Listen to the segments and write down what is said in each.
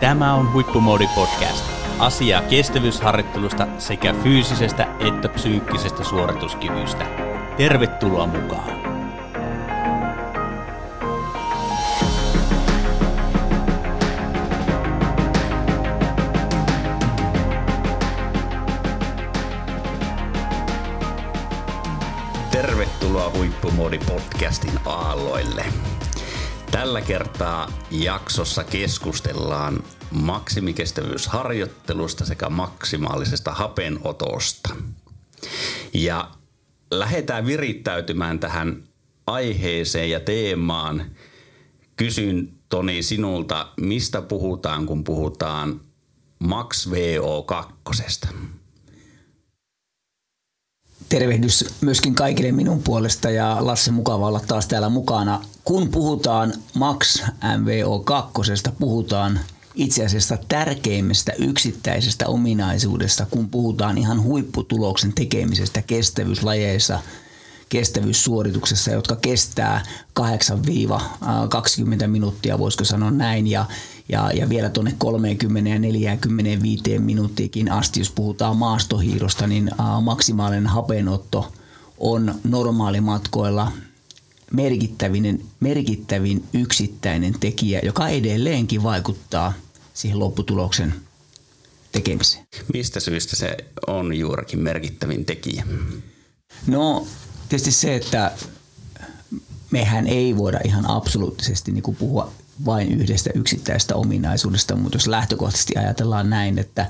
Tämä on Huippumoodi Podcast. Asiaa kestävyysharjoittelusta sekä fyysisestä että psyykkisestä suorituskyvystä. Tervetuloa mukaan! Tervetuloa Huippumoodi podcastin aalloille. Tällä kertaa jaksossa keskustellaan maksimikestävyysharjoittelusta sekä maksimaalisesta hapenotosta. Ja lähdetään virittäytymään tähän aiheeseen ja teemaan. Kysyn Toni sinulta, mistä puhutaan, kun puhutaan Max VO2? Tervehdys myöskin kaikille minun puolesta ja Lasse mukava olla taas täällä mukana. Kun puhutaan Max MVO2, puhutaan itse asiassa tärkeimmästä yksittäisestä ominaisuudesta, kun puhutaan ihan huipputuloksen tekemisestä kestävyyslajeissa, kestävyyssuorituksessa, jotka kestää 8-20 minuuttia, voisiko sanoa näin, ja, ja, ja vielä tuonne 30 ja 45 minuuttiikin asti, jos puhutaan maastohiirosta, niin maksimaalinen hapenotto on normaalimatkoilla merkittävin, merkittävin yksittäinen tekijä, joka edelleenkin vaikuttaa siihen lopputuloksen tekemiseen. Mistä syystä se on juurikin merkittävin tekijä? No tietysti se, että mehän ei voida ihan absoluuttisesti niin puhua vain yhdestä yksittäisestä ominaisuudesta, mutta jos lähtökohtaisesti ajatellaan näin, että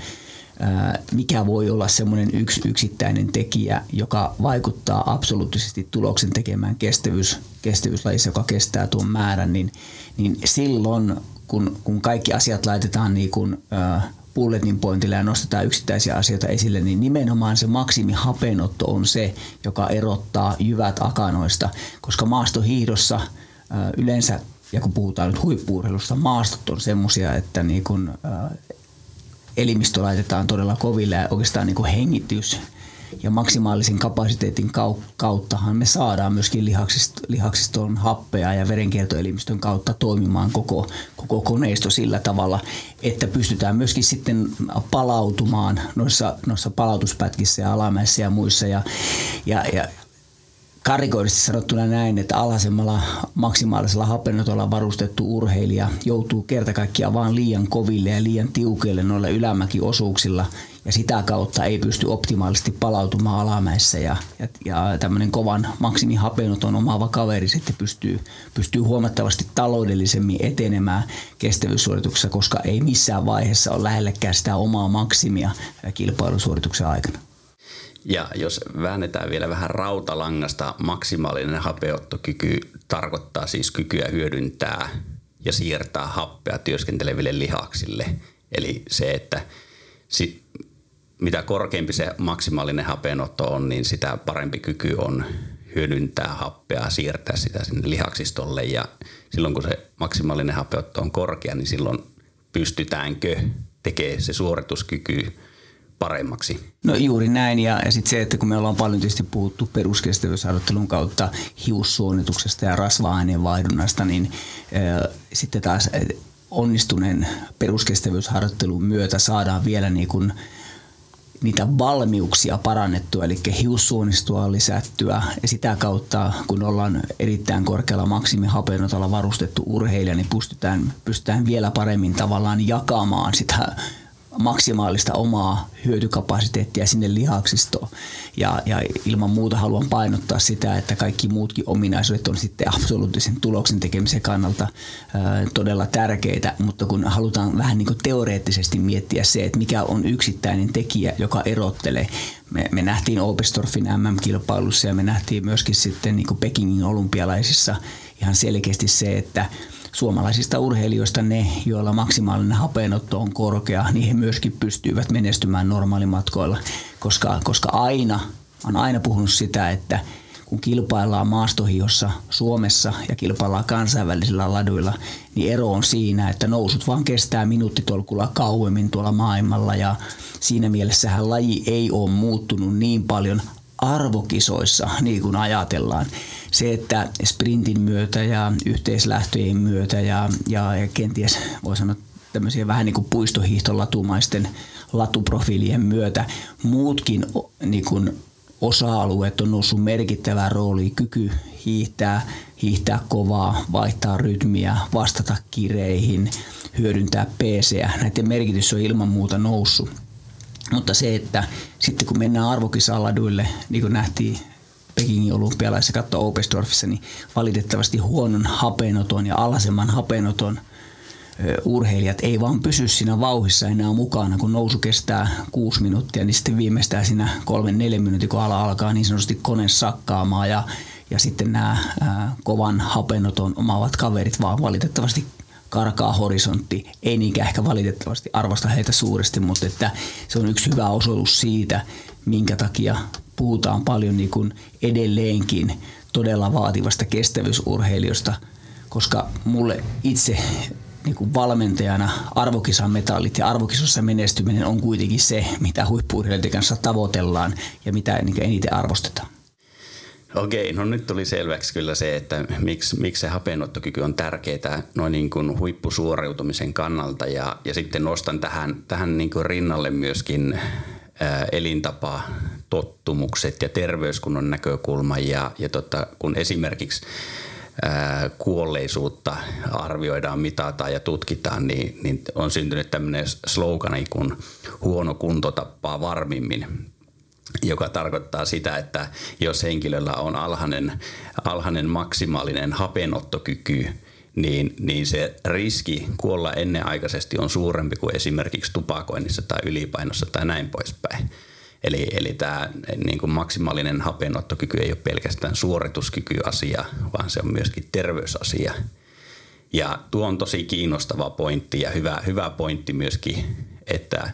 mikä voi olla semmoinen yksi yksittäinen tekijä, joka vaikuttaa absoluuttisesti tuloksen tekemään kestävyys, kestävyyslajissa, joka kestää tuon määrän, niin, niin silloin kun, kun kaikki asiat laitetaan niin kuin, bulletin pointille ja nostetaan yksittäisiä asioita esille, niin nimenomaan se maksimihapenotto on se, joka erottaa jyvät akanoista, koska maastohiihdossa yleensä, ja kun puhutaan nyt huippuurheilusta, maastot on semmoisia, että niin kun, äh, elimistö laitetaan todella koville ja oikeastaan niin hengitys ja maksimaalisen kapasiteetin kauttahan me saadaan myöskin lihaksiston happea ja verenkiertoelimistön kautta toimimaan koko, koko koneisto sillä tavalla, että pystytään myöskin sitten palautumaan noissa, noissa palautuspätkissä ja alamäissä ja muissa. Ja, ja, ja karikoidusti sanottuna näin, että alhaisemmalla maksimaalisella hapenotolla varustettu urheilija joutuu kerta kaikkiaan vaan liian koville ja liian tiukeille noilla ylämäkiosuuksilla ja sitä kautta ei pysty optimaalisesti palautumaan alamäissä ja, ja, ja tämmöinen kovan maksimihapenoton omaava kaveri sitten pystyy, pystyy huomattavasti taloudellisemmin etenemään kestävyyssuorituksessa, koska ei missään vaiheessa ole lähellekään sitä omaa maksimia kilpailusuorituksen aikana. Ja jos väännetään vielä vähän rautalangasta, maksimaalinen hapeottokyky tarkoittaa siis kykyä hyödyntää ja siirtää happea työskenteleville lihaksille. Eli se, että sit, mitä korkeampi se maksimaalinen hapenotto on, niin sitä parempi kyky on hyödyntää happea, siirtää sitä sinne lihaksistolle. Ja silloin kun se maksimaalinen hapeotto on korkea, niin silloin pystytäänkö tekemään se suorituskyky paremmaksi. No juuri näin ja, ja sitten se, että kun me ollaan paljon tietysti puhuttu peruskestävyysharjoittelun kautta hiussuonnituksesta ja rasva-aineen vaihdunnasta, niin äh, sitten taas onnistuneen peruskestävyysharjoittelun myötä saadaan vielä niin kuin niitä valmiuksia parannettua, eli hiussuonistoa lisättyä ja sitä kautta, kun ollaan erittäin korkealla maksimihapenotolla varustettu urheilija, niin pystytään, pystytään vielä paremmin tavallaan jakamaan sitä maksimaalista omaa hyötykapasiteettia sinne lihaksistoon. Ja, ja ilman muuta haluan painottaa sitä, että kaikki muutkin ominaisuudet on sitten absoluuttisen tuloksen tekemisen kannalta ää, todella tärkeitä, mutta kun halutaan vähän niin kuin teoreettisesti miettiä se, että mikä on yksittäinen tekijä, joka erottelee. Me, me nähtiin Oberstdorfin MM-kilpailussa ja me nähtiin myöskin sitten niin kuin Pekingin olympialaisissa ihan selkeästi se, että suomalaisista urheilijoista ne, joilla maksimaalinen hapenotto on korkea, niin he myöskin pystyvät menestymään normaalimatkoilla, koska, koska aina, on aina puhunut sitä, että kun kilpaillaan maastohiossa Suomessa ja kilpaillaan kansainvälisillä laduilla, niin ero on siinä, että nousut vaan kestää minuuttitolkulla kauemmin tuolla maailmalla ja siinä mielessähän laji ei ole muuttunut niin paljon arvokisoissa, niin kuin ajatellaan. Se, että sprintin myötä ja yhteislähtöjen myötä ja, ja, ja kenties voi sanoa tämmöisiä vähän niin kuin puistohiihtolatumaisten latuprofiilien myötä muutkin niin kuin osa-alueet on noussut merkittävää rooliin. Kyky hiihtää, hiihtää kovaa, vaihtaa rytmiä, vastata kireihin, hyödyntää PC. Näiden merkitys on ilman muuta noussut. Mutta se, että sitten kun mennään arvokisaladuille, niin kuin nähtiin Pekingin olympialaisissa katto Opesdorfissa, niin valitettavasti huonon hapenoton ja alhaisemman hapenoton urheilijat ei vaan pysy siinä vauhissa enää mukana, kun nousu kestää kuusi minuuttia, niin sitten viimeistään siinä kolmen neljän minuutin, ala alkaa niin sanotusti kone sakkaamaan ja, ja sitten nämä ää, kovan hapenoton omaavat kaverit vaan valitettavasti karkaa horisontti. Ei niinkään ehkä valitettavasti arvosta heitä suuresti, mutta että se on yksi hyvä osoitus siitä, minkä takia puhutaan paljon niin kuin edelleenkin todella vaativasta kestävyysurheilijosta, koska mulle itse niin kuin valmentajana arvokisan metallit ja arvokisossa menestyminen on kuitenkin se, mitä huippuurheilijoiden kanssa tavoitellaan ja mitä niin eniten arvostetaan. Okei, no nyt tuli selväksi kyllä se, että miksi, miksi se hapenottokyky on tärkeää noin niin kuin huippusuoriutumisen kannalta ja, ja sitten nostan tähän, tähän niin kuin rinnalle myöskin elintapa, tottumukset ja terveyskunnon näkökulma ja, ja tota, kun esimerkiksi ää, kuolleisuutta arvioidaan, mitataan ja tutkitaan, niin, niin on syntynyt tämmöinen slogani kun huono kunto tappaa varmimmin joka tarkoittaa sitä, että jos henkilöllä on alhainen, alhainen maksimaalinen hapenottokyky, niin, niin se riski kuolla ennenaikaisesti on suurempi kuin esimerkiksi tupakoinnissa tai ylipainossa tai näin poispäin. Eli, eli tämä niin kuin maksimaalinen hapenottokyky ei ole pelkästään suorituskyky-asia, vaan se on myöskin terveysasia. Ja tuo on tosi kiinnostava pointti ja hyvä, hyvä pointti myöskin, että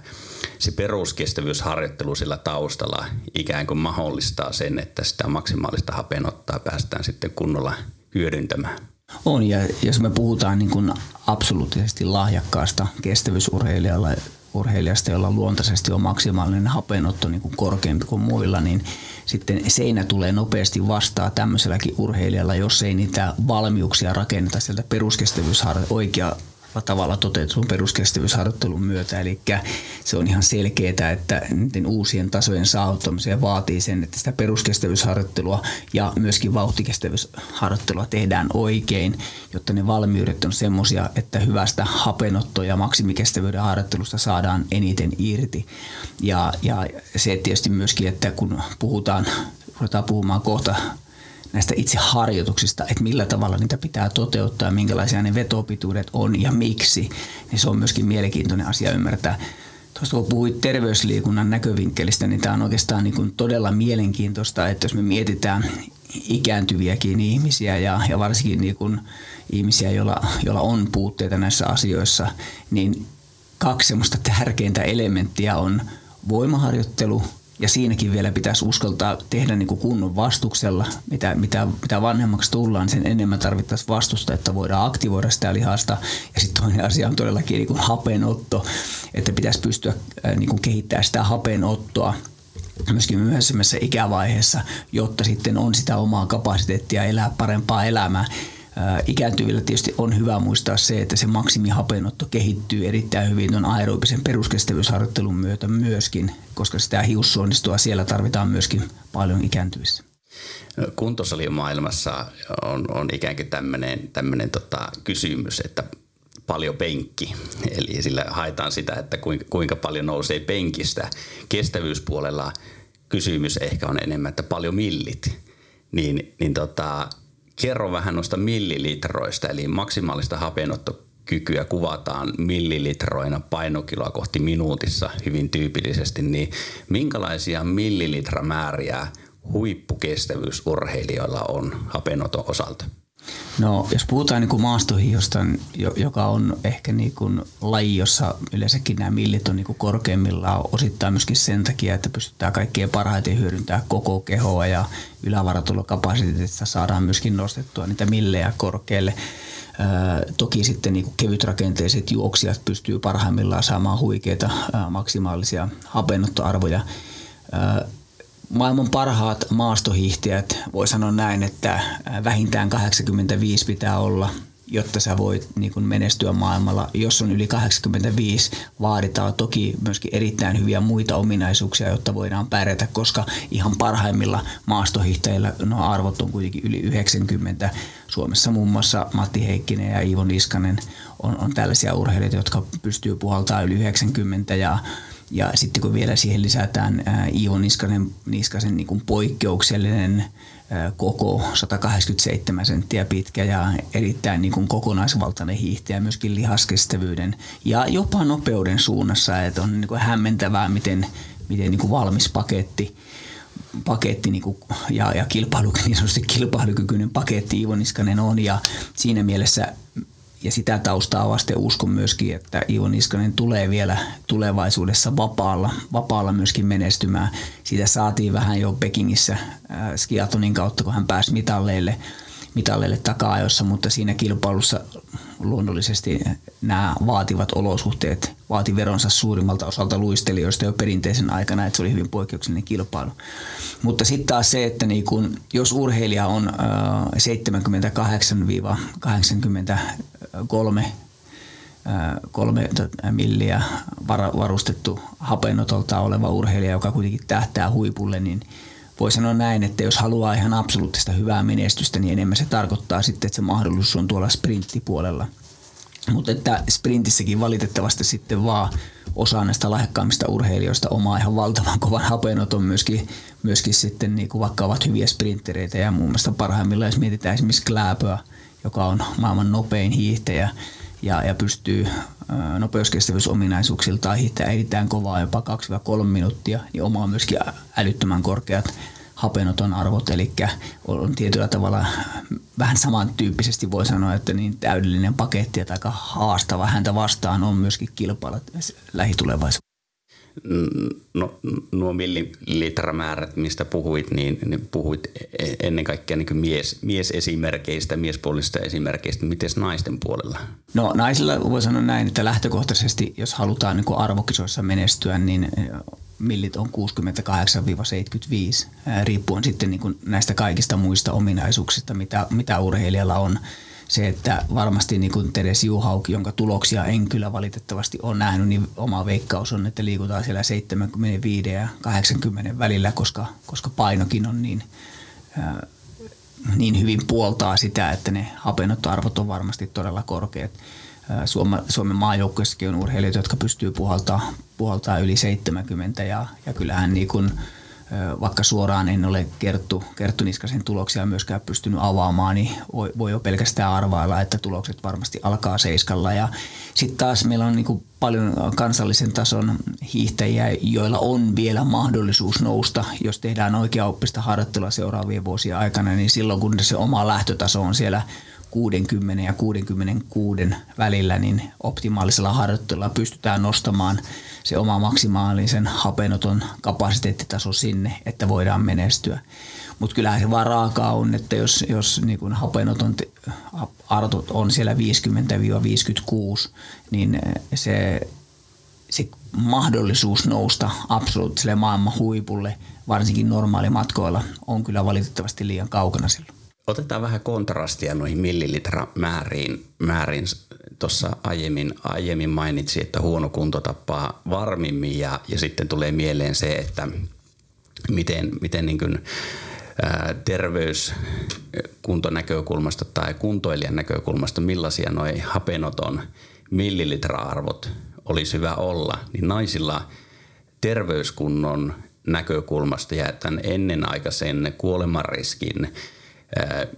se peruskestävyysharjoittelu sillä taustalla ikään kuin mahdollistaa sen, että sitä maksimaalista hapenottaa päästään sitten kunnolla hyödyntämään. On, ja jos me puhutaan niin kuin absoluuttisesti lahjakkaasta kestävyysurheilijalla, urheilijasta, jolla luontaisesti on maksimaalinen hapenotto niin kuin korkeampi kuin muilla, niin sitten seinä tulee nopeasti vastaan tämmöiselläkin urheilijalla, jos ei niitä valmiuksia rakenneta sieltä peruskestävyysharjoittelua oikea tavalla toteutetun peruskestävyysharjoittelun myötä. Eli se on ihan selkeää, että niiden uusien tasojen saavuttamiseen vaatii sen, että sitä peruskestävyysharjoittelua ja myöskin vauhtikestävyysharjoittelua tehdään oikein, jotta ne valmiudet on semmoisia, että hyvästä hapenotto- ja maksimikestävyyden harjoittelusta saadaan eniten irti. Ja, ja se tietysti myöskin, että kun puhutaan, ruvetaan puhumaan kohta näistä itse harjoituksista, että millä tavalla niitä pitää toteuttaa, minkälaisia ne vetopituudet on ja miksi, niin se on myöskin mielenkiintoinen asia ymmärtää. Tuosta kun puhuit terveysliikunnan näkövinkkelistä, niin tämä on oikeastaan niin kuin todella mielenkiintoista, että jos me mietitään ikääntyviäkin ihmisiä ja, ja varsinkin niin kuin ihmisiä, joilla, joilla on puutteita näissä asioissa, niin kaksi semmoista tärkeintä elementtiä on voimaharjoittelu ja siinäkin vielä pitäisi uskaltaa tehdä niin kuin kunnon vastuksella. Mitä, mitä, mitä vanhemmaksi tullaan, sen enemmän tarvittaisiin vastusta, että voidaan aktivoida sitä lihasta. Ja sitten toinen asia on todellakin niin kuin hapenotto, että pitäisi pystyä niin kuin kehittämään sitä hapenottoa myöskin myöhemmässä ikävaiheessa, jotta sitten on sitä omaa kapasiteettia elää parempaa elämää ikääntyvillä tietysti on hyvä muistaa se, että se maksimihapenotto kehittyy erittäin hyvin tuon aerobisen peruskestävyysharjoittelun myötä myöskin, koska sitä hiussuonistoa siellä tarvitaan myöskin paljon ikääntyvissä. Kuntosalimaailmassa on, on ikään kuin tämmöinen, tämmöinen tota kysymys, että paljon penkki. Eli sillä haetaan sitä, että kuinka paljon nousee penkistä. Kestävyyspuolella kysymys ehkä on enemmän, että paljon millit. Niin, niin tota, kerro vähän noista millilitroista, eli maksimaalista hapenottokykyä kuvataan millilitroina painokiloa kohti minuutissa hyvin tyypillisesti, niin minkälaisia millilitramääriä huippukestävyysurheilijoilla on hapenoton osalta? No, jos puhutaan niin kuin joka on ehkä niin kuin laji, jossa yleensäkin nämä millit on niin kuin korkeimmillaan osittain myöskin sen takia, että pystytään kaikkien parhaiten hyödyntämään koko kehoa ja ylävaratulokapasiteetista saadaan myöskin nostettua niitä millejä korkealle. toki sitten niin kuin kevytrakenteiset juoksijat pystyy parhaimmillaan saamaan huikeita maksimaalisia hapenottoarvoja maailman parhaat maastohiihtäjät, voi sanoa näin, että vähintään 85 pitää olla jotta sä voit niin menestyä maailmalla. Jos on yli 85, vaaditaan toki myöskin erittäin hyviä muita ominaisuuksia, jotta voidaan pärjätä, koska ihan parhaimmilla maastohiihtäjillä no arvot on kuitenkin yli 90. Suomessa muun muassa Matti Heikkinen ja Iivo Niskanen on, on tällaisia urheilijoita, jotka pystyy puhaltaa yli 90 ja ja sitten kun vielä siihen lisätään Iivo Niskasen, Niskasen niin kuin poikkeuksellinen koko 187 senttiä pitkä ja erittäin niin kuin kokonaisvaltainen hiihtäjä myöskin lihaskestävyyden ja jopa nopeuden suunnassa. Että on niin kuin hämmentävää, miten, miten niin kuin valmis paketti paketti niin kuin, ja, ja kilpailu, niin kilpailukykyinen paketti Iivo Niskanen on ja siinä mielessä ja sitä taustaa vasten uskon myöskin, että Ivo Niskanen tulee vielä tulevaisuudessa vapaalla, vapaalla myöskin menestymään. Siitä saatiin vähän jo Pekingissä äh, skiatonin kautta, kun hän pääsi mitalleille, mitalleille taka-ajossa, mutta siinä kilpailussa luonnollisesti nämä vaativat olosuhteet vaati veronsa suurimmalta osalta luistelijoista jo perinteisen aikana, että se oli hyvin poikkeuksellinen kilpailu. Mutta sitten taas se, että niin kun, jos urheilija on 78-83 kolme milliä varustettu hapenotolta oleva urheilija, joka kuitenkin tähtää huipulle, niin voi sanoa näin, että jos haluaa ihan absoluuttista hyvää menestystä, niin enemmän se tarkoittaa sitten, että se mahdollisuus on tuolla sprinttipuolella. Mutta että sprintissäkin valitettavasti sitten vaan osa näistä lahjakkaimmista urheilijoista omaa ihan valtavan kovan hapenoton myöskin, myöskin sitten niin kuin vaikka ovat hyviä sprinttereitä ja muun muassa parhaimmillaan jos mietitään esimerkiksi Kläpöä, joka on maailman nopein hiihtäjä ja, ja pystyy nopeuskestävyysominaisuuksiltaan hiihtää erittäin kovaa jopa 2-3 minuuttia, niin omaa myöskin älyttömän korkeat hapenoton arvot, eli on tietyllä tavalla vähän samantyyppisesti voi sanoa, että niin täydellinen paketti ja aika haastava häntä vastaan on myöskin kilpailla lähitulevaisuudessa. No, nuo millilitramäärät, mistä puhuit, niin, niin puhuit e-, ennen kaikkea niin mies, miesesimerkeistä, miespuolisista esimerkkeistä. Miten naisten puolella? No naisilla voi sanoa näin, että lähtökohtaisesti, jos halutaan niin arvokisoissa menestyä, niin millit on 68-75, riippuen sitten niin näistä kaikista muista ominaisuuksista, mitä, mitä urheilijalla on. Se, että varmasti niin kuin Teres Juhauk, jonka tuloksia en kyllä valitettavasti ole nähnyt, niin oma veikkaus on, että liikutaan siellä 75 ja 80 välillä, koska, koska painokin on niin, niin hyvin puoltaa sitä, että ne hapenottoarvot on varmasti todella korkeat. Suomen, Suomen maajoukkueessakin on urheilijoita, jotka pystyy puhaltaa, puhaltaa yli 70 ja, ja kyllähän niin kuin, vaikka suoraan en ole Kerttu, Kerttu Niskasen tuloksia myöskään pystynyt avaamaan, niin voi, voi jo pelkästään arvailla, että tulokset varmasti alkaa seiskalla. Ja sitten taas meillä on niin paljon kansallisen tason hiihtäjiä, joilla on vielä mahdollisuus nousta, jos tehdään oikea-oppista harjoittelua seuraavien vuosien aikana, niin silloin kun se oma lähtötaso on siellä 60 ja 66 välillä, niin optimaalisella harjoittelulla pystytään nostamaan se oma maksimaalisen hapenoton kapasiteettitaso sinne, että voidaan menestyä. Mutta kyllähän se vaan raakaa on, että jos, jos niin kun hapenoton artot on siellä 50-56, niin se, se mahdollisuus nousta absoluuttiselle maailman huipulle, varsinkin normaalimatkoilla, on kyllä valitettavasti liian kaukana silloin. Otetaan vähän kontrastia noihin millilitramääriin. Määrin tuossa aiemmin, aiemmin mainitsi, että huono kunto tappaa varmimmin ja, ja sitten tulee mieleen se, että miten, miten niin kuin, ää, terveyskuntonäkökulmasta tai kuntoilijan näkökulmasta, millaisia noin hapenoton millilitra-arvot olisi hyvä olla, niin naisilla terveyskunnon näkökulmasta ja tämän ennenaikaisen kuolemanriskin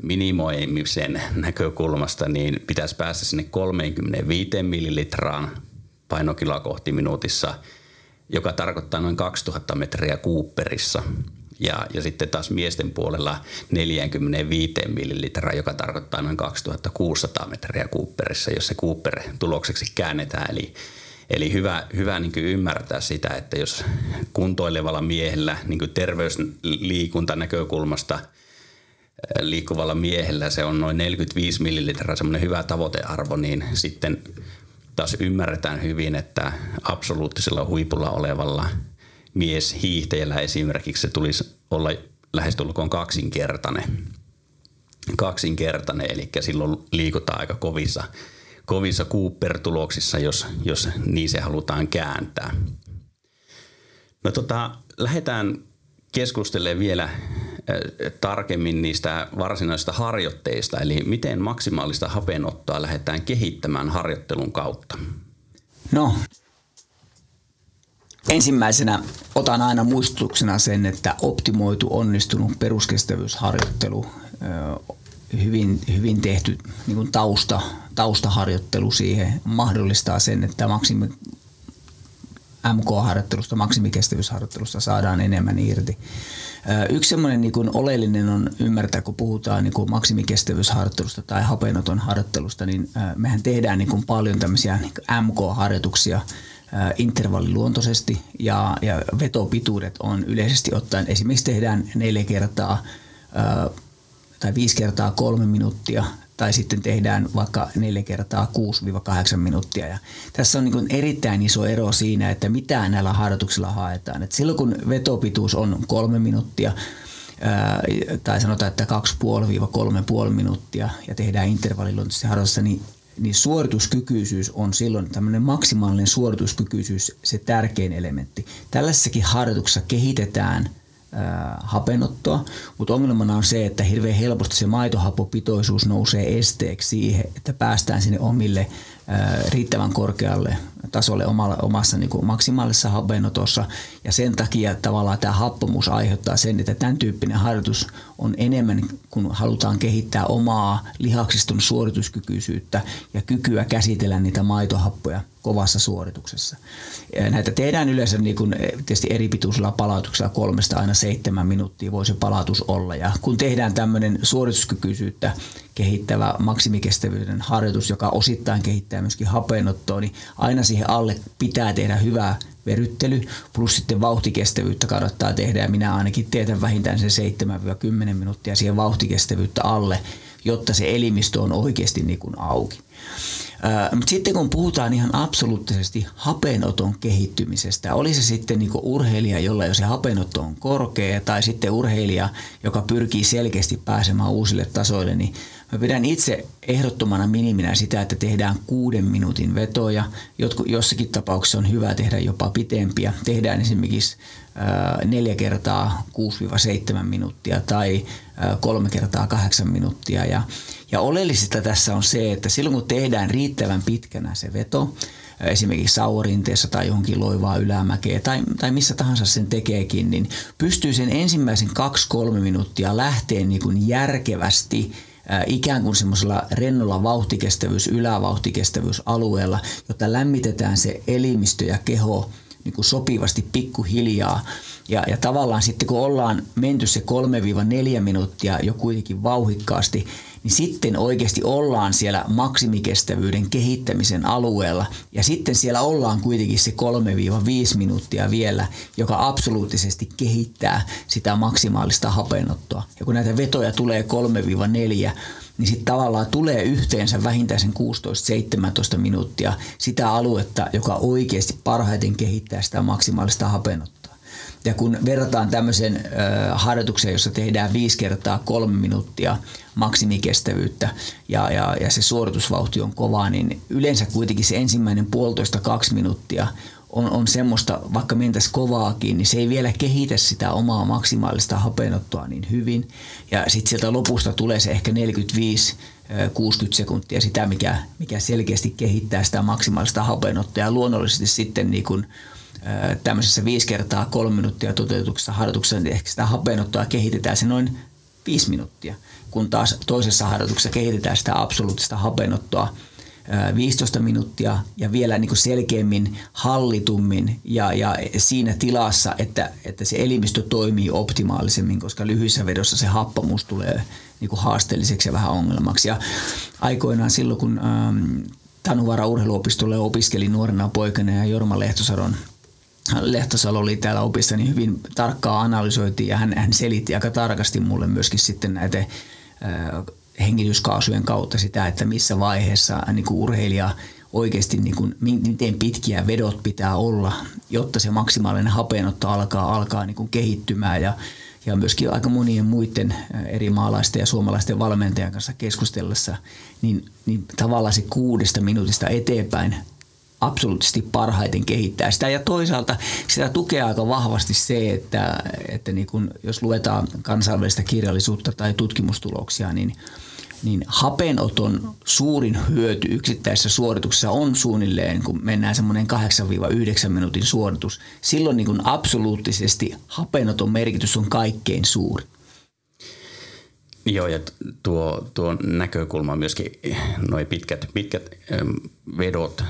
minimoimisen näkökulmasta, niin pitäisi päästä sinne 35 millilitraan painokiloa kohti minuutissa, joka tarkoittaa noin 2000 metriä kuupperissa. Ja, ja sitten taas miesten puolella 45 millilitraa, joka tarkoittaa noin 2600 metriä kuupperissa, jos se kuupper tulokseksi käännetään. Eli, eli hyvä, hyvä niin ymmärtää sitä, että jos kuntoilevalla miehellä niin terveysliikunta näkökulmasta – liikkuvalla miehellä se on noin 45 millilitraa, semmoinen hyvä tavoitearvo, niin sitten taas ymmärretään hyvin, että absoluuttisella huipulla olevalla mies hiihtäjällä esimerkiksi se tulisi olla lähestulkoon kaksinkertainen. kaksinkertainen, eli silloin liikutaan aika kovissa, kovissa Cooper-tuloksissa, jos, jos niin se halutaan kääntää. No tota, lähdetään keskustelemaan vielä äh, tarkemmin niistä varsinaisista harjoitteista, eli miten maksimaalista hapenottoa lähdetään kehittämään harjoittelun kautta. No, ensimmäisenä otan aina muistutuksena sen, että optimoitu onnistunut peruskestävyysharjoittelu, hyvin, hyvin tehty niin kuin tausta, taustaharjoittelu siihen mahdollistaa sen, että maksimi, MK-harjoittelusta, maksimikestävyysharjoittelusta saadaan enemmän irti. Yksi semmoinen niin oleellinen on ymmärtää, kun puhutaan niin kuin maksimikestävyysharjoittelusta tai hapenoton harjoittelusta, niin mehän tehdään niin kuin paljon tämmöisiä niin MK-harjoituksia intervalliluontoisesti ja, ja vetopituudet on yleisesti ottaen, esimerkiksi tehdään neljä kertaa tai viisi kertaa kolme minuuttia tai sitten tehdään vaikka neljä kertaa 6-8 minuuttia. Ja tässä on niin erittäin iso ero siinä, että mitä näillä harjoituksilla haetaan. Et silloin kun vetopituus on kolme minuuttia, tai sanotaan, että 2,5-3,5 minuuttia ja tehdään intervalliluontoisesti harjoitusta, niin niin suorituskykyisyys on silloin tämmöinen maksimaalinen suorituskykyisyys se tärkein elementti. Tällaisessakin harjoituksessa kehitetään hapenottoa, mutta ongelmana on se, että hirveän helposti se maitohapopitoisuus nousee esteeksi siihen, että päästään sinne omille riittävän korkealle tasolle omalla, omassa niin kuin maksimaalisessa hapenotossa ja sen takia tavallaan tämä happomuus aiheuttaa sen, että tämän tyyppinen harjoitus on enemmän, kun halutaan kehittää omaa lihaksiston suorituskykyisyyttä ja kykyä käsitellä niitä maitohappoja kovassa suorituksessa. Näitä tehdään yleensä niin kuin tietysti eri pituisella palautuksella kolmesta aina seitsemän minuuttia voi se palautus olla. Ja kun tehdään tämmöinen suorituskykyisyyttä kehittävä maksimikestävyyden harjoitus, joka osittain kehittää myöskin hapenottoa, niin aina siihen alle pitää tehdä hyvää veryttely, plus sitten vauhtikestävyyttä kannattaa tehdä, ja minä ainakin teetän vähintään sen 7-10 minuuttia siihen vauhtikestävyyttä alle, jotta se elimistö on oikeasti niin kuin auki. Mutta sitten kun puhutaan ihan absoluuttisesti hapenoton kehittymisestä, oli se sitten niin urheilija, jolla jo se hapenotto on korkea, tai sitten urheilija, joka pyrkii selkeästi pääsemään uusille tasoille, niin Mä pidän itse ehdottomana miniminä sitä, että tehdään kuuden minuutin vetoja. Jotku, jossakin tapauksessa on hyvä tehdä jopa pitempiä. Tehdään esimerkiksi neljä kertaa 6-7 minuuttia tai kolme kertaa 8 minuuttia. Ja, ja oleellisesta tässä on se, että silloin kun tehdään riittävän pitkänä se veto, esimerkiksi saurinteessa tai johonkin loivaa ylämäkeä tai, tai missä tahansa sen tekeekin, niin pystyy sen ensimmäisen 2-3 minuuttia lähteen niin kuin järkevästi ikään kuin semmoisella rennolla vauhtikestävyys, ylävauhtikestävyysalueella, jotta lämmitetään se elimistö ja keho niin kuin sopivasti pikkuhiljaa. Ja, ja tavallaan sitten kun ollaan menty se 3-4 minuuttia jo kuitenkin vauhikkaasti, niin sitten oikeasti ollaan siellä maksimikestävyyden kehittämisen alueella ja sitten siellä ollaan kuitenkin se 3-5 minuuttia vielä, joka absoluuttisesti kehittää sitä maksimaalista hapenottoa. Ja kun näitä vetoja tulee 3-4, niin sitten tavallaan tulee yhteensä vähintään sen 16-17 minuuttia sitä aluetta, joka oikeasti parhaiten kehittää sitä maksimaalista hapenottoa. Ja kun verrataan tämmöisen harjoitukseen, jossa tehdään viisi kertaa kolme minuuttia maksimikestävyyttä ja, ja, ja se suoritusvauhti on kova, niin yleensä kuitenkin se ensimmäinen puolitoista kaksi minuuttia on, on semmoista, vaikka mentäisiin kovaakin, niin se ei vielä kehitä sitä omaa maksimaalista hapenottoa niin hyvin. Ja sitten sieltä lopusta tulee se ehkä 45 60 sekuntia sitä, mikä, mikä selkeästi kehittää sitä maksimaalista hapenottoa. Ja luonnollisesti sitten niin kun, tämmöisessä viisi kertaa kolme minuuttia toteutuksessa harjoituksessa, niin ehkä sitä hapenottoa kehitetään se noin viisi minuuttia, kun taas toisessa harjoituksessa kehitetään sitä absoluuttista hapenottoa 15 minuuttia ja vielä niin kuin selkeämmin, hallitummin ja, ja siinä tilassa, että, että se elimistö toimii optimaalisemmin, koska lyhyissä vedossa se happamuus tulee niin kuin haasteelliseksi ja vähän ongelmaksi. Ja aikoinaan silloin, kun ähm, Tanuvaara urheiluopistolle opiskelin nuorena poikana ja Jorma Lehtosaron Lehtosalo oli täällä opissa, niin hyvin tarkkaa analysoitiin ja hän, hän selitti aika tarkasti mulle myöskin sitten näitä hengityskaasujen kautta sitä, että missä vaiheessa niin kuin urheilija oikeasti niin kuin, miten pitkiä vedot pitää olla, jotta se maksimaalinen hapenotto alkaa, alkaa niin kuin kehittymään ja, ja myöskin aika monien muiden eri maalaisten ja suomalaisten valmentajan kanssa keskustellessa, niin, niin tavallaan se kuudesta minuutista eteenpäin absoluuttisesti parhaiten kehittää sitä. Ja toisaalta sitä tukee aika vahvasti se, että, että niin kun, jos luetaan kansainvälistä kirjallisuutta tai tutkimustuloksia, niin – niin hapenoton suurin hyöty yksittäisessä suorituksessa on suunnilleen, kun mennään semmoinen 8-9 minuutin suoritus. Silloin niin kuin absoluuttisesti hapenoton merkitys on kaikkein suuri. Joo, ja tuo, tuo näkökulma myöskin, noin pitkät, pitkät vedot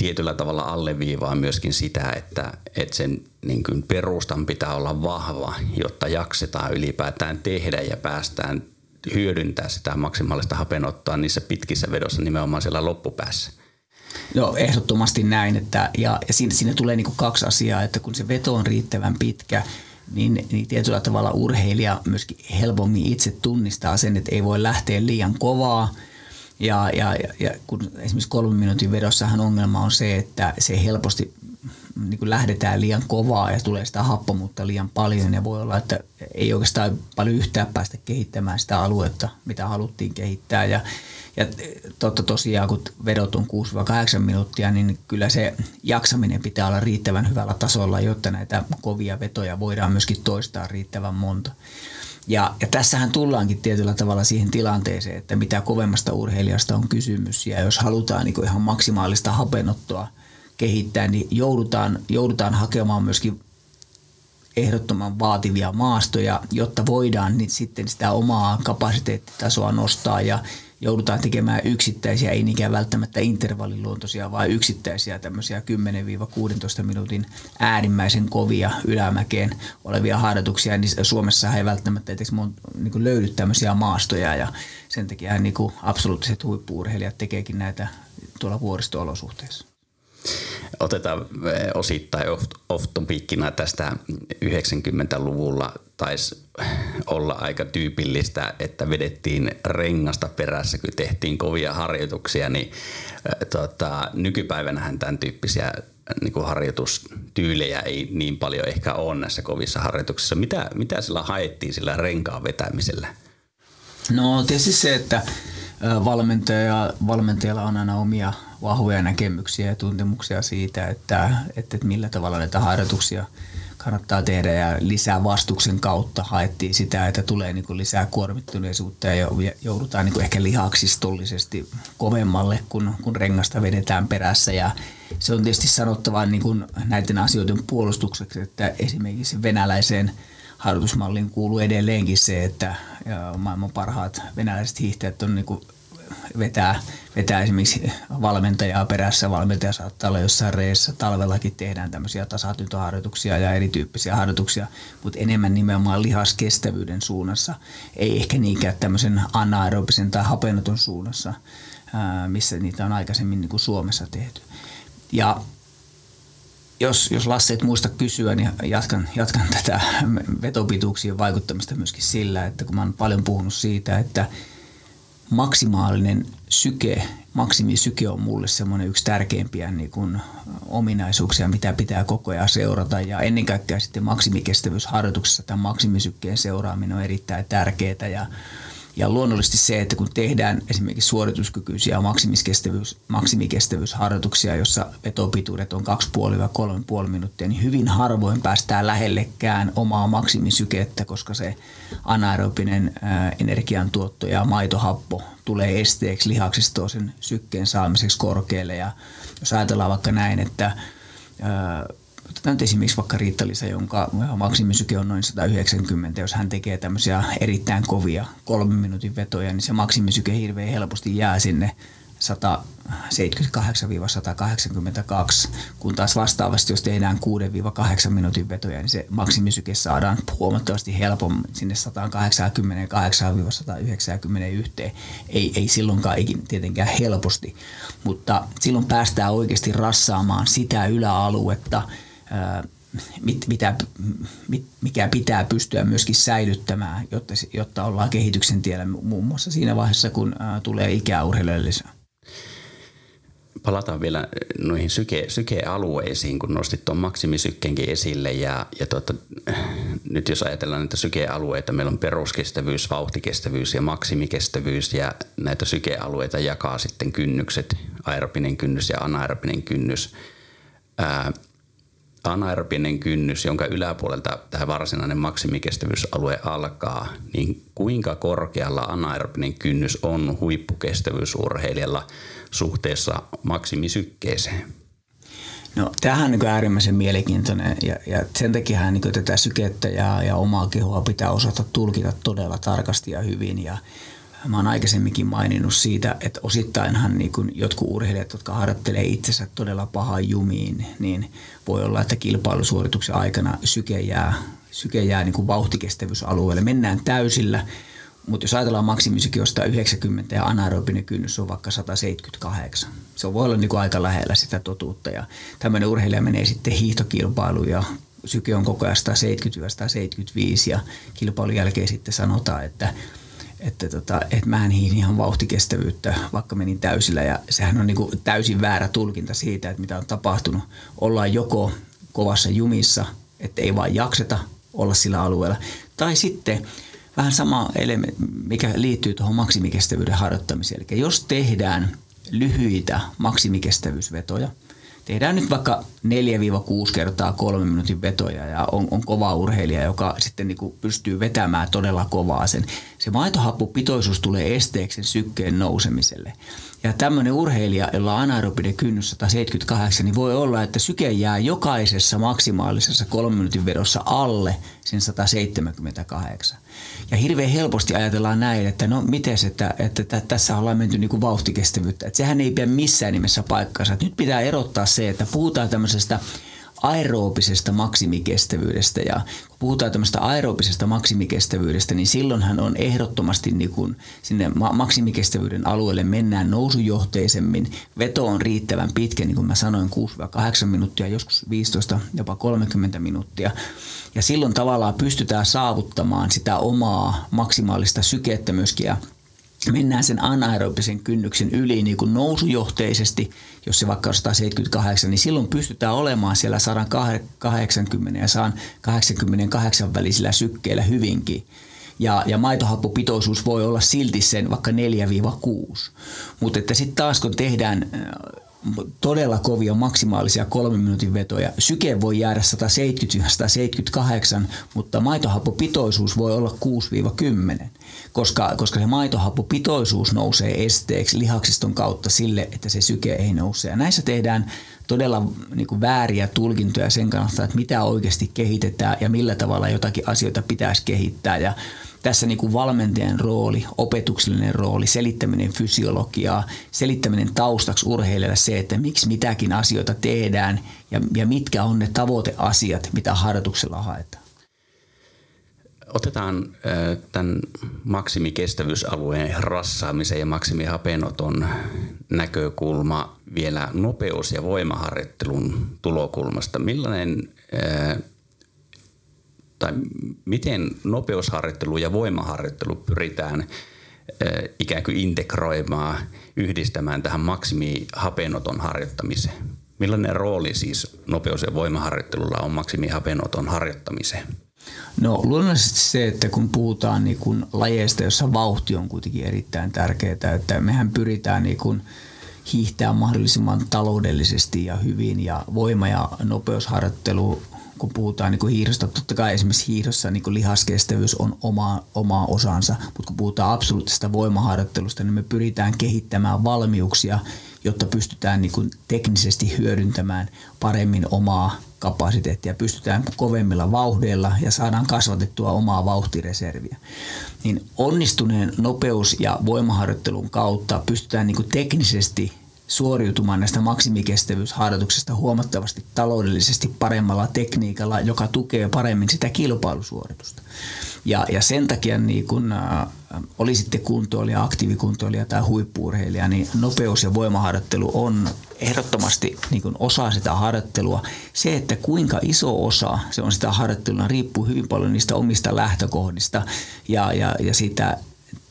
tietyllä tavalla alleviivaa myöskin sitä, että, että sen niin kuin perustan pitää olla vahva, jotta jaksetaan ylipäätään tehdä ja päästään hyödyntää sitä maksimaalista hapenottoa niissä pitkissä vedossa nimenomaan siellä loppupäässä. Joo, ehdottomasti näin. Että, ja, ja siinä, siinä tulee niin kaksi asiaa, että kun se veto on riittävän pitkä, niin, niin tietyllä tavalla urheilija myöskin helpommin itse tunnistaa sen, että ei voi lähteä liian kovaa. Ja, ja, ja kun esimerkiksi kolmen minuutin vedossahan ongelma on se, että se helposti niin kuin lähdetään liian kovaa ja tulee sitä happomuutta liian paljon ja voi olla, että ei oikeastaan paljon yhtään päästä kehittämään sitä aluetta, mitä haluttiin kehittää ja, ja totta tosiaan, kun vedot on 6-8 minuuttia, niin kyllä se jaksaminen pitää olla riittävän hyvällä tasolla, jotta näitä kovia vetoja voidaan myöskin toistaa riittävän monta. Ja, ja tässähän tullaankin tietyllä tavalla siihen tilanteeseen, että mitä kovemmasta urheilijasta on kysymys. Ja jos halutaan niin ihan maksimaalista hapenottoa – kehittää, niin joudutaan, joudutaan hakemaan myöskin ehdottoman vaativia maastoja, jotta voidaan niin sitten sitä omaa kapasiteettitasoa nostaa ja joudutaan tekemään yksittäisiä, ei niinkään välttämättä intervalliluontoisia, vaan yksittäisiä tämmöisiä 10-16 minuutin äärimmäisen kovia ylämäkeen olevia harjoituksia, niin Suomessa ei välttämättä edes niin löydy tämmöisiä maastoja ja sen takia niin absoluuttiset huippuurheilijat tekeekin näitä tuolla vuoristo-olosuhteissa. Otetaan eh, osittain off topicina tästä 90-luvulla taisi olla aika tyypillistä, että vedettiin rengasta perässä, kun tehtiin kovia harjoituksia, niin tota, nykypäivänähän tämän tyyppisiä niin kuin harjoitustyylejä ei niin paljon ehkä ole näissä kovissa harjoituksissa. Mitä, mitä sillä haettiin sillä renkaan vetämisellä? No tietysti se, että valmentaja, valmentajalla on aina omia vahvoja näkemyksiä ja tuntemuksia siitä, että, että, että millä tavalla näitä harjoituksia kannattaa tehdä ja lisää vastuksen kautta haettiin sitä, että tulee niin kuin lisää kuormittuneisuutta ja joudutaan niin kuin ehkä lihaksistollisesti kovemmalle, kun, kun rengasta vedetään perässä. Ja se on tietysti sanottava niin kuin näiden asioiden puolustukseksi, että esimerkiksi venäläiseen harjoitusmalliin kuuluu edelleenkin se, että maailman parhaat venäläiset hiihtäjät on niin kuin vetää, vetää esimerkiksi valmentajaa perässä. Valmentaja saattaa olla jossain reessä. Talvellakin tehdään tämmöisiä tasatyntoharjoituksia ja erityyppisiä harjoituksia, mutta enemmän nimenomaan lihaskestävyyden suunnassa. Ei ehkä niinkään tämmöisen anaerobisen tai hapenoton suunnassa, missä niitä on aikaisemmin niin kuin Suomessa tehty. Ja jos, jos Lasse et muista kysyä, niin jatkan, jatkan tätä vetopituuksien vaikuttamista myöskin sillä, että kun mä oon paljon puhunut siitä, että – maksimaalinen syke, maksimisyke on mulle semmoinen yksi tärkeimpiä niin kuin ominaisuuksia, mitä pitää koko ajan seurata. Ja ennen kaikkea sitten maksimikestävyysharjoituksessa tämän maksimisykkeen seuraaminen on erittäin tärkeää. Ja ja luonnollisesti se, että kun tehdään esimerkiksi suorituskykyisiä maksimikestävyys, maksimikestävyysharjoituksia, jossa vetopituudet on 2,5-3,5 minuuttia, niin hyvin harvoin päästään lähellekään omaa maksimisykettä, koska se anaerobinen energiantuotto ja maitohappo tulee esteeksi lihaksistoon sen sykkeen saamiseksi korkealle. Ja jos ajatellaan vaikka näin, että Otetaan nyt esimerkiksi vaikka Riitta-Liisa, jonka maksimisyke on noin 190. Jos hän tekee tämmöisiä erittäin kovia kolmen minuutin vetoja, niin se maksimisyke hirveän helposti jää sinne 178-182, kun taas vastaavasti, jos tehdään 6-8 minuutin vetoja, niin se maksimisyke saadaan huomattavasti helpommin sinne 188-191. Ei, ei silloinkaan ikin tietenkään helposti, mutta silloin päästään oikeasti rassaamaan sitä yläaluetta, mit, mitä, mit, mikä pitää pystyä myöskin säilyttämään, jotta, jotta ollaan kehityksen tiellä muun muassa siinä vaiheessa, kun tulee ikää urheilijoille. Palataan vielä noihin syke, sykealueisiin, kun nostit tuon maksimisykkeenkin esille ja, ja tuota, nyt jos ajatellaan näitä sykealueita, meillä on peruskestävyys, vauhtikestävyys ja maksimikestävyys ja näitä sykealueita jakaa sitten kynnykset, aerobinen kynnys ja anaerobinen kynnys. Ää, anaerobinen kynnys, jonka yläpuolelta tämä varsinainen maksimikestävyysalue alkaa, niin kuinka korkealla anaerobinen kynnys on huippukestävyysurheilijalla suhteessa maksimisykkeeseen? No tämähän on niin äärimmäisen mielenkiintoinen ja, ja sen takia niin tätä sykettä ja, ja omaa kehoa pitää osata tulkita todella tarkasti ja hyvin ja Mä oon aikaisemminkin maininnut siitä, että osittainhan niin kun jotkut urheilijat, jotka harjoittelee itsensä todella pahaan jumiin, niin voi olla, että kilpailusuorituksen aikana syke jää, syke jää niin vauhtikestävyysalueelle. Mennään täysillä, mutta jos ajatellaan maksimisyke jostain 90 ja anaerobinen kynnys on vaikka 178. Se voi olla niin aika lähellä sitä totuutta ja tämmöinen urheilija menee sitten hiihtokilpailuun ja syke on koko ajan 170-175 ja kilpailun jälkeen sitten sanotaan, että että, tota, että mä en hiin ihan vauhtikestävyyttä, vaikka menin täysillä. Ja sehän on niin kuin täysin väärä tulkinta siitä, että mitä on tapahtunut. Ollaan joko kovassa jumissa, että ei vaan jakseta olla sillä alueella. Tai sitten vähän sama elementti, mikä liittyy tuohon maksimikestävyyden harjoittamiseen. Eli jos tehdään lyhyitä maksimikestävyysvetoja – tehdään nyt vaikka 4-6 kertaa kolme minuutin vetoja ja on, on kova urheilija, joka sitten niin kuin pystyy vetämään todella kovaa sen. Se maitohappupitoisuus tulee esteeksi sen sykkeen nousemiselle. Ja tämmöinen urheilija, jolla on anaerobinen kynnys 178, niin voi olla, että syke jää jokaisessa maksimaalisessa kolmen minuutin vedossa alle sen 178. Ja hirveän helposti ajatellaan näin, että no miten että, että, että tässä ollaan menty niin kuin vauhtikestävyyttä. Että sehän ei pidä missään nimessä paikkansa. Nyt pitää erottaa se, että puhutaan tämmöisestä aeroobisesta maksimikestävyydestä. Ja kun puhutaan tämmöistä aeroobisesta maksimikestävyydestä, niin silloinhan on ehdottomasti niin kuin sinne maksimikestävyyden alueelle mennään nousujohteisemmin. Veto on riittävän pitkä, niin kuin mä sanoin, 6-8 minuuttia, joskus 15, jopa 30 minuuttia. Ja silloin tavallaan pystytään saavuttamaan sitä omaa maksimaalista sykettä myöskin ja mennään sen anaerobisen kynnyksen yli niin kuin nousujohteisesti, jos se vaikka on 178, niin silloin pystytään olemaan siellä 180 ja 188 välisillä sykkeillä hyvinkin. Ja, ja maitohappopitoisuus voi olla silti sen vaikka 4-6. Mutta että sitten taas kun tehdään todella kovia maksimaalisia kolmen minuutin vetoja. Syke voi jäädä 170-178, mutta maitohappopitoisuus voi olla 6-10, koska, koska se maitohappopitoisuus nousee esteeksi lihaksiston kautta sille, että se syke ei nouse. Ja näissä tehdään todella niin kuin vääriä tulkintoja sen kannalta, että mitä oikeasti kehitetään ja millä tavalla jotakin asioita pitäisi kehittää. Ja tässä niin kuin valmentajan rooli, opetuksellinen rooli, selittäminen fysiologiaa, selittäminen taustaksi urheilijalle se, että miksi mitäkin asioita tehdään ja, ja mitkä on ne tavoiteasiat, mitä harjoituksella haetaan. Otetaan tämän maksimikestävyysalueen rassaamisen ja maksimihapenoton näkökulma vielä nopeus- ja voimaharjoittelun tulokulmasta. Millainen tai miten nopeusharjoittelu ja voimaharjoittelu pyritään ikään kuin integroimaan, yhdistämään tähän maksimihapenoton harjoittamiseen? Millainen rooli siis nopeus- ja voimaharjoittelulla on maksimihapenoton harjoittamiseen? No luonnollisesti se, että kun puhutaan niin kun lajeista, jossa vauhti on kuitenkin erittäin tärkeää, että mehän pyritään niin kun hiihtää mahdollisimman taloudellisesti ja hyvin ja voima- ja nopeusharjoittelu kun puhutaan niin hiihdosta, totta kai esimerkiksi hiihdossa niin lihaskestävyys on oma, oma osansa, mutta kun puhutaan absoluuttisesta voimaharjoittelusta, niin me pyritään kehittämään valmiuksia, jotta pystytään niin kuin teknisesti hyödyntämään paremmin omaa kapasiteettia, pystytään kovemmilla vauhdeilla ja saadaan kasvatettua omaa vauhtireserviä. Niin onnistuneen nopeus- ja voimaharjoittelun kautta pystytään niin kuin teknisesti suoriutumaan näistä maksimikestävyysharjoituksista huomattavasti taloudellisesti paremmalla tekniikalla, joka tukee paremmin sitä kilpailusuoritusta. Ja, ja sen takia niin kun, äh, oli sitten kuntoilija, aktiivikuntoilija tai huippuurheilija, niin nopeus- ja voimaharjoittelu on ehdottomasti niin kun osa sitä harjoittelua. Se, että kuinka iso osa se on sitä harjoittelua, riippuu hyvin paljon niistä omista lähtökohdista ja, ja, ja siitä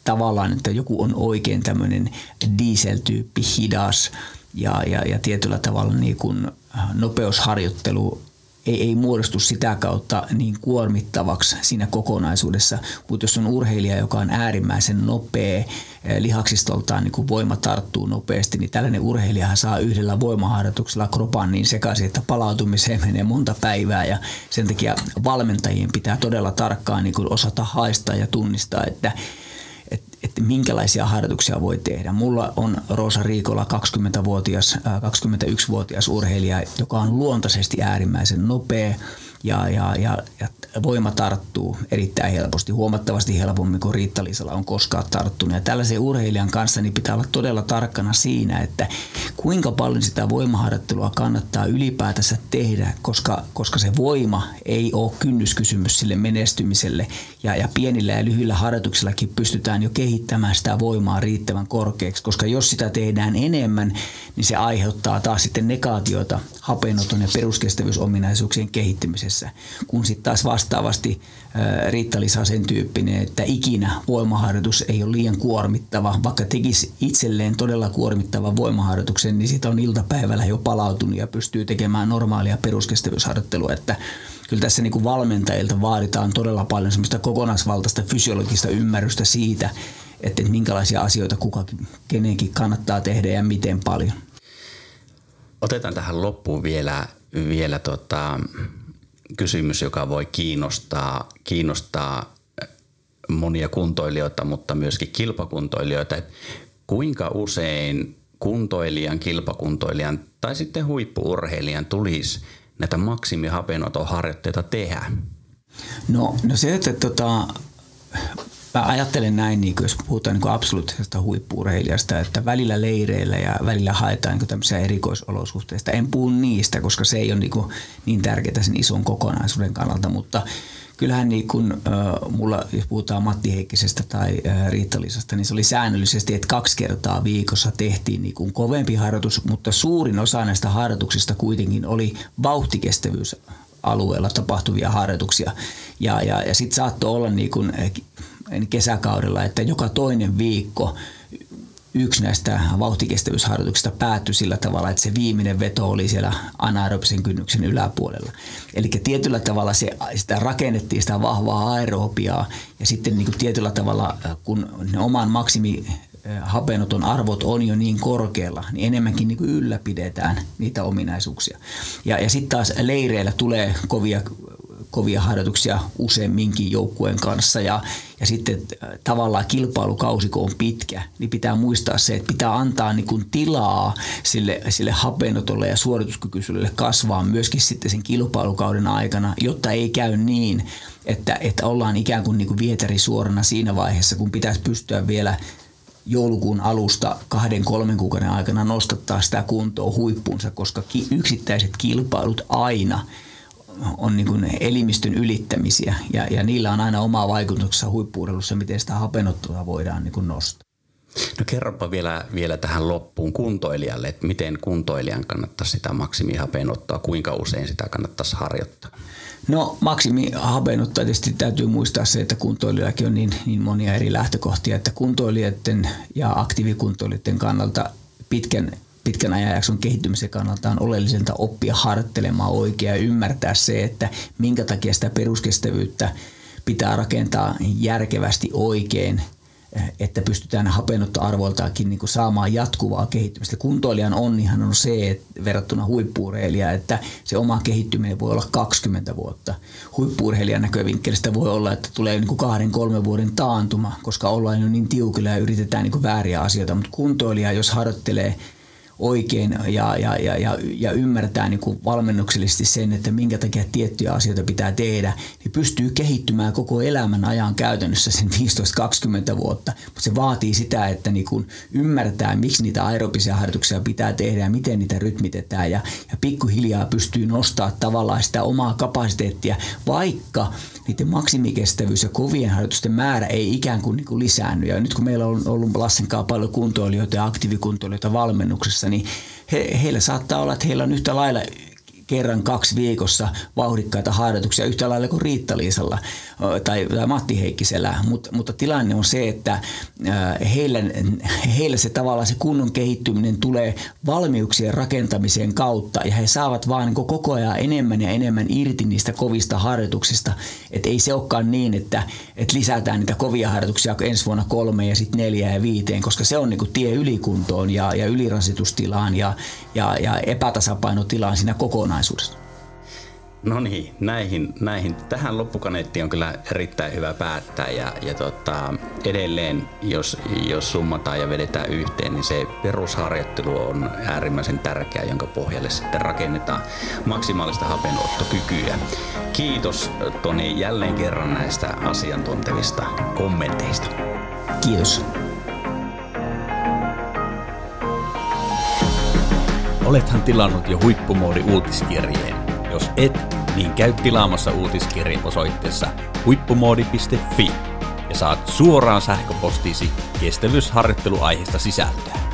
tavallaan, että joku on oikein tämmöinen dieseltyyppi hidas ja, ja, ja tietyllä tavalla niin kuin nopeusharjoittelu ei, ei muodostu sitä kautta niin kuormittavaksi siinä kokonaisuudessa. Mutta jos on urheilija, joka on äärimmäisen nopea, eh, lihaksistoltaan niin voima tarttuu nopeasti, niin tällainen urheilija saa yhdellä voimaharjoituksella kropan niin sekaisin, että palautumiseen menee monta päivää ja sen takia valmentajien pitää todella tarkkaan niin osata haistaa ja tunnistaa, että että minkälaisia harjoituksia voi tehdä. Mulla on Rosa Riikola 20-vuotias, 21-vuotias urheilija, joka on luontaisesti äärimmäisen nopea ja, ja, ja, ja voima tarttuu erittäin helposti, huomattavasti helpommin kuin riitta on koskaan tarttunut. Ja tällaisen urheilijan kanssa niin pitää olla todella tarkkana siinä, että kuinka paljon sitä voimaharjoittelua kannattaa ylipäätänsä tehdä, koska, koska se voima ei ole kynnyskysymys sille menestymiselle. Ja, ja pienillä ja lyhyillä harjoituksillakin pystytään jo kehittämään sitä voimaa riittävän korkeaksi, koska jos sitä tehdään enemmän, niin se aiheuttaa taas sitten negaatiota hapenoton ja peruskestävyysominaisuuksien kehittymisessä, kun sitten taas vastaavasti Riitta sen tyyppinen, että ikinä voimaharjoitus ei ole liian kuormittava. Vaikka tekisi itselleen todella kuormittava voimaharjoituksen, niin siitä on iltapäivällä jo palautunut ja pystyy tekemään normaalia peruskestävyysharjoittelua. Että kyllä tässä niin kuin valmentajilta vaaditaan todella paljon semmoista kokonaisvaltaista fysiologista ymmärrystä siitä, että minkälaisia asioita kukakin, kenenkin kannattaa tehdä ja miten paljon. Otetaan tähän loppuun vielä, vielä tota, kysymys, joka voi kiinnostaa, kiinnostaa monia kuntoilijoita, mutta myöskin kilpakuntoilijoita. Että kuinka usein kuntoilijan, kilpakuntoilijan tai sitten huippuurheilijan tulisi näitä maksimihapenoton harjoitteita tehdä? No, no se, että tota, mä ajattelen näin, niin jos puhutaan niin absoluuttisesta huippuurheilijasta, että välillä leireillä ja välillä haetaan niin tämmöisiä erikoisolosuhteista. En puhu niistä, koska se ei ole niin, niin tärkeää sen ison kokonaisuuden kannalta, mutta kyllähän niin kuin, äh, mulla, jos puhutaan Matti Heikkisestä tai äh, Riittalisesta, niin se oli säännöllisesti, että kaksi kertaa viikossa tehtiin niin kuin kovempi harjoitus, mutta suurin osa näistä harjoituksista kuitenkin oli vauhtikestävyys alueella tapahtuvia harjoituksia. Ja, ja, ja sitten saattoi olla niin kuin kesäkaudella, että joka toinen viikko yksi näistä vauhtikestävyysharjoituksista päättyi sillä tavalla, että se viimeinen veto oli siellä anaerobisen kynnyksen yläpuolella. Eli tietyllä tavalla se, sitä rakennettiin sitä vahvaa aerobiaa ja sitten niin kuin tietyllä tavalla, kun ne oman maksimi hapenoton arvot on jo niin korkealla, niin enemmänkin niin kuin ylläpidetään niitä ominaisuuksia. Ja, ja sitten taas leireillä tulee kovia kovia harjoituksia useamminkin joukkueen kanssa. Ja, ja sitten äh, tavallaan kilpailukausi, kun on pitkä, niin pitää muistaa se, että pitää antaa niin kuin tilaa sille, sille hapenotolle ja suorituskykyisyydelle kasvaa myöskin sitten sen kilpailukauden aikana, jotta ei käy niin, että, että ollaan ikään kuin, niin kuin vietäri suorana siinä vaiheessa, kun pitäisi pystyä vielä joulukuun alusta kahden, kolmen kuukauden aikana nostattaa sitä kuntoa huippuunsa, koska yksittäiset kilpailut aina – on niin kuin elimistön ylittämisiä ja, ja niillä on aina oma vaikutuksensa huippuudelussa, miten sitä hapenottoa voidaan niin kuin nostaa. No kerropa vielä, vielä tähän loppuun kuntoilijalle, että miten kuntoilijan kannattaisi sitä maksimihapenottoa, kuinka usein sitä kannattaisi harjoittaa? No maksimihapenottoa tietysti täytyy muistaa se, että kuntoilijallakin on niin, niin monia eri lähtökohtia, että kuntoilijoiden ja aktiivikuntoilijoiden kannalta pitkän pitkän ajanjakson kehittymisen kannalta on oleellisinta oppia harjoittelemaan oikein ja ymmärtää se, että minkä takia sitä peruskestävyyttä pitää rakentaa järkevästi oikein, että pystytään hapenottoarvoiltaakin niin kuin saamaan jatkuvaa kehittymistä. Kuntoilijan onnihan on se, että verrattuna huippuurheilijaan, että se oma kehittyminen voi olla 20 vuotta. Huippuurheilijan näkövinkkelistä voi olla, että tulee niin kuin kahden, kolmen vuoden taantuma, koska ollaan jo niin tiukilla ja yritetään niin kuin vääriä asioita, mutta kuntoilija, jos harjoittelee – oikein ja, ja, ja, ja, ja ymmärtää niin kuin valmennuksellisesti sen, että minkä takia tiettyjä asioita pitää tehdä, niin pystyy kehittymään koko elämän ajan käytännössä sen 15-20 vuotta. Mutta se vaatii sitä, että niin kuin ymmärtää, miksi niitä aerobisia harjoituksia pitää tehdä ja miten niitä rytmitetään ja, ja pikkuhiljaa pystyy nostaa tavallaan sitä omaa kapasiteettia, vaikka niiden maksimikestävyys ja kovien harjoitusten määrä ei ikään kuin, niin kuin lisäänny. Ja nyt kun meillä on ollut Lassen paljon kuntoilijoita ja aktiivikuntoilijoita valmennuksessa, niin he, heillä saattaa olla, että heillä on yhtä lailla kerran kaksi viikossa vauhdikkaita harjoituksia yhtä lailla kuin Riitta-Liisalla tai, tai Matti Heikkisellä, Mut, mutta tilanne on se, että heillä, heillä se tavallaan se kunnon kehittyminen tulee valmiuksien rakentamisen kautta ja he saavat vaan niin koko ajan enemmän ja enemmän irti niistä kovista harjoituksista, että ei se olekaan niin, että, että lisätään niitä kovia harjoituksia ensi vuonna kolme ja sitten neljä ja viiteen, koska se on niin kuin tie ylikuntoon ja, ja ylirasitustilaan ja, ja, ja epätasapainotilaan siinä kokonaisuudessa. No niin, näihin, näihin. Tähän loppukaneettiin on kyllä erittäin hyvä päättää ja, ja tota, edelleen, jos, jos summataan ja vedetään yhteen, niin se perusharjoittelu on äärimmäisen tärkeä, jonka pohjalle sitten rakennetaan maksimaalista hapenottokykyä. Kiitos Toni jälleen kerran näistä asiantuntevista kommenteista. Kiitos. Olethan tilannut jo huippumoodi uutiskirjeen. Jos et, niin käy tilaamassa uutiskirje osoitteessa huippumoodi.fi ja saat suoraan sähköpostiisi kestävyysharjoitteluaiheesta sisältöä.